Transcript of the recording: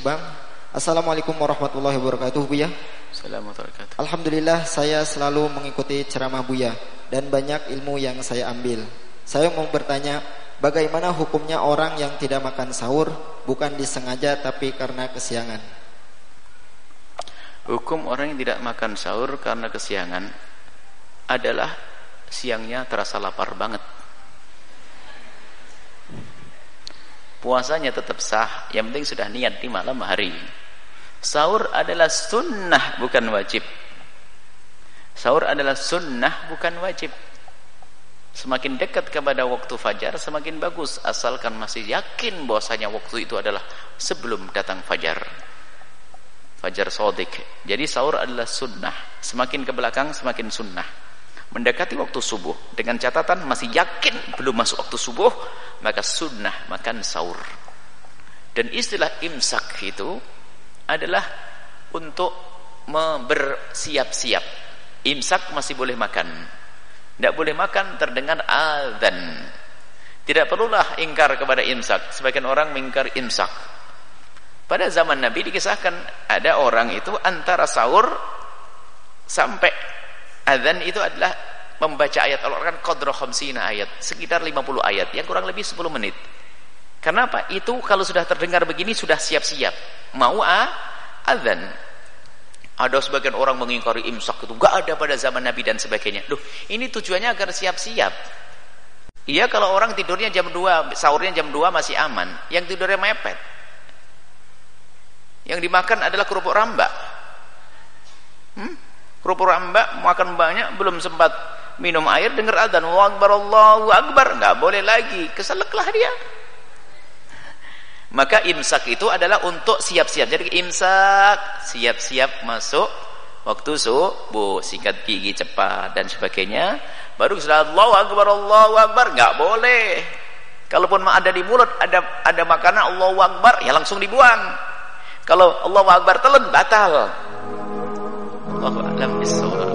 Subang. Assalamualaikum warahmatullahi wabarakatuh, Buya. Assalamualaikum Alhamdulillah saya selalu mengikuti ceramah Buya dan banyak ilmu yang saya ambil. Saya mau bertanya, bagaimana hukumnya orang yang tidak makan sahur bukan disengaja tapi karena kesiangan? Hukum orang yang tidak makan sahur karena kesiangan adalah siangnya terasa lapar banget. Puasanya tetap sah, yang penting sudah niat di malam hari. Sahur adalah sunnah bukan wajib. Sahur adalah sunnah bukan wajib. Semakin dekat kepada waktu fajar semakin bagus asalkan masih yakin bahwasanya waktu itu adalah sebelum datang fajar fajar sodik. Jadi sahur adalah sunnah. Semakin ke belakang semakin sunnah. Mendekati waktu subuh dengan catatan masih yakin belum masuk waktu subuh maka sunnah makan sahur. Dan istilah imsak itu adalah untuk bersiap-siap. Imsak masih boleh makan. Tidak boleh makan terdengar azan. Tidak perlulah ingkar kepada imsak. Sebagian orang mengingkar imsak pada zaman Nabi dikisahkan ada orang itu antara sahur sampai azan itu adalah membaca ayat Al-Quran qadra khamsina ayat, sekitar 50 ayat, yang kurang lebih 10 menit. Kenapa? Itu kalau sudah terdengar begini sudah siap-siap. Mau ah, azan. Ada sebagian orang mengingkari imsak itu enggak ada pada zaman Nabi dan sebagainya. Loh, ini tujuannya agar siap-siap. Iya kalau orang tidurnya jam 2, sahurnya jam 2 masih aman. Yang tidurnya mepet yang dimakan adalah kerupuk rambak hmm? kerupuk rambak makan banyak belum sempat minum air dengar adzan Allahu akbar Allahu akbar. Nggak boleh lagi. Keseleklah dia. Maka imsak itu adalah untuk siap-siap. Jadi imsak siap-siap masuk waktu subuh. Singkat gigi cepat dan sebagainya. Baru sudah Allahu akbar Allahu akbar. Nggak boleh. Kalaupun ada di mulut ada ada makanan Allahu akbar ya langsung dibuang. Kalau Allah Akbar telan batal. Allahu a'lam bissawab.